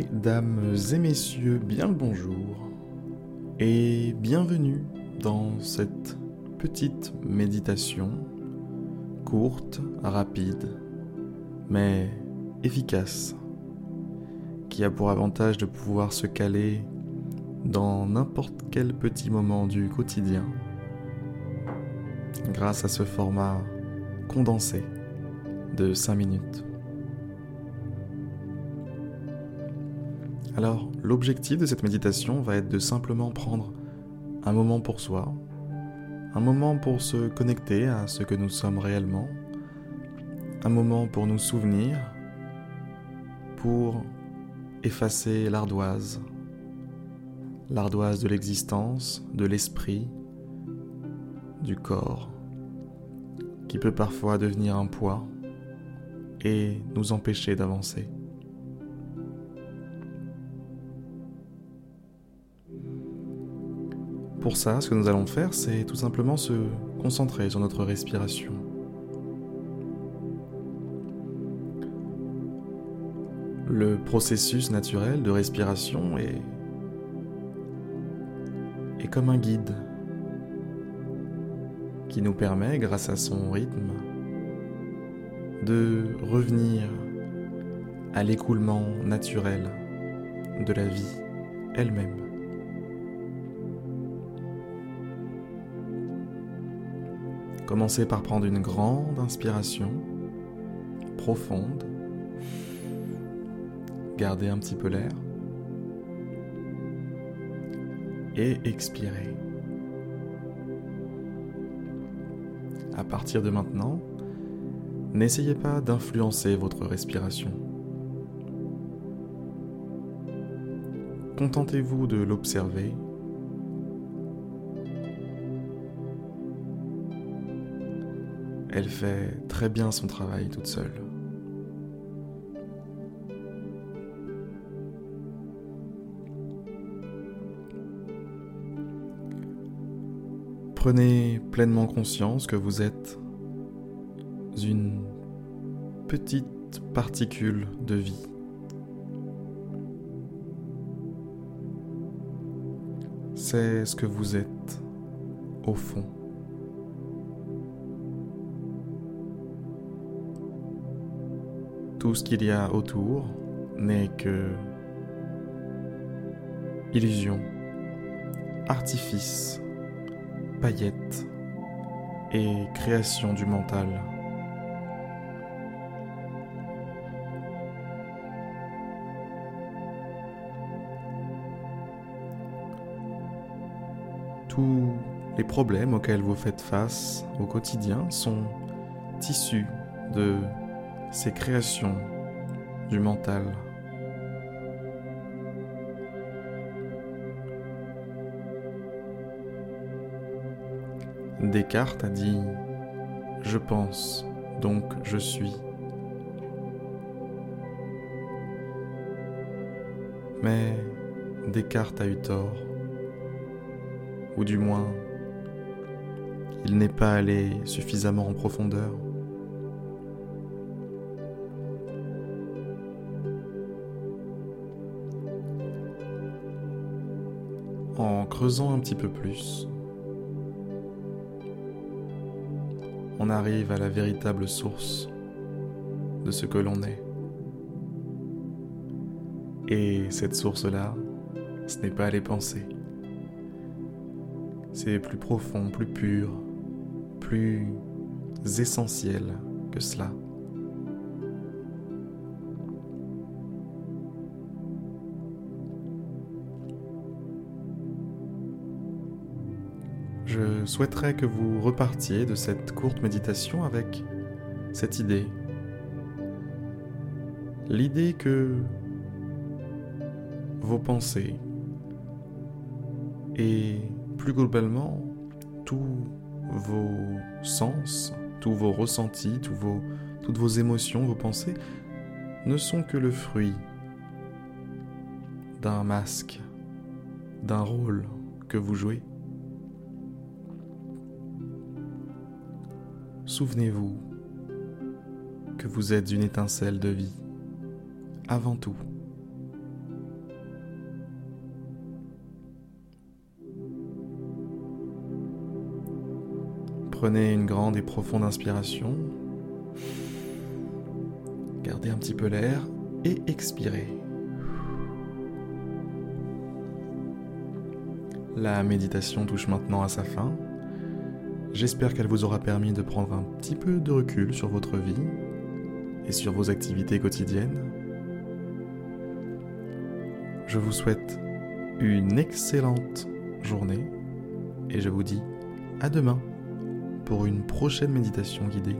Mesdames et messieurs, bien le bonjour et bienvenue dans cette petite méditation courte, rapide, mais efficace, qui a pour avantage de pouvoir se caler dans n'importe quel petit moment du quotidien grâce à ce format condensé de 5 minutes. Alors, l'objectif de cette méditation va être de simplement prendre un moment pour soi, un moment pour se connecter à ce que nous sommes réellement, un moment pour nous souvenir, pour effacer l'ardoise, l'ardoise de l'existence, de l'esprit, du corps, qui peut parfois devenir un poids et nous empêcher d'avancer. Pour ça, ce que nous allons faire, c'est tout simplement se concentrer sur notre respiration. Le processus naturel de respiration est, comme un guide qui nous permet, grâce à son rythme, de revenir à l'écoulement naturel de la vie elle-même. Commencez par prendre une grande inspiration profonde. Gardez un petit peu l'air. Et expirez. À partir de maintenant, n'essayez pas d'influencer votre respiration. Contentez-vous de l'observer Elle fait très bien son travail toute seule. Prenez pleinement conscience que vous êtes une petite particule de vie. C'est ce que vous êtes au fond. Tout ce qu'il y a autour n'est que illusion, artifice, paillettes et création du mental. Tous les problèmes auxquels vous faites face au quotidien sont issus de ces créations du mental. Descartes a dit ⁇ Je pense, donc je suis ⁇ Mais Descartes a eu tort, ou du moins, il n'est pas allé suffisamment en profondeur. En creusant un petit peu plus, on arrive à la véritable source de ce que l'on est. Et cette source-là, ce n'est pas les pensées. C'est plus profond, plus pur, plus essentiel que cela. Je souhaiterais que vous repartiez de cette courte méditation avec cette idée. L'idée que vos pensées et plus globalement tous vos sens, tous vos ressentis, toutes vos émotions, vos pensées ne sont que le fruit d'un masque, d'un rôle que vous jouez. Souvenez-vous que vous êtes une étincelle de vie, avant tout. Prenez une grande et profonde inspiration, gardez un petit peu l'air et expirez. La méditation touche maintenant à sa fin. J'espère qu'elle vous aura permis de prendre un petit peu de recul sur votre vie et sur vos activités quotidiennes. Je vous souhaite une excellente journée et je vous dis à demain pour une prochaine méditation guidée.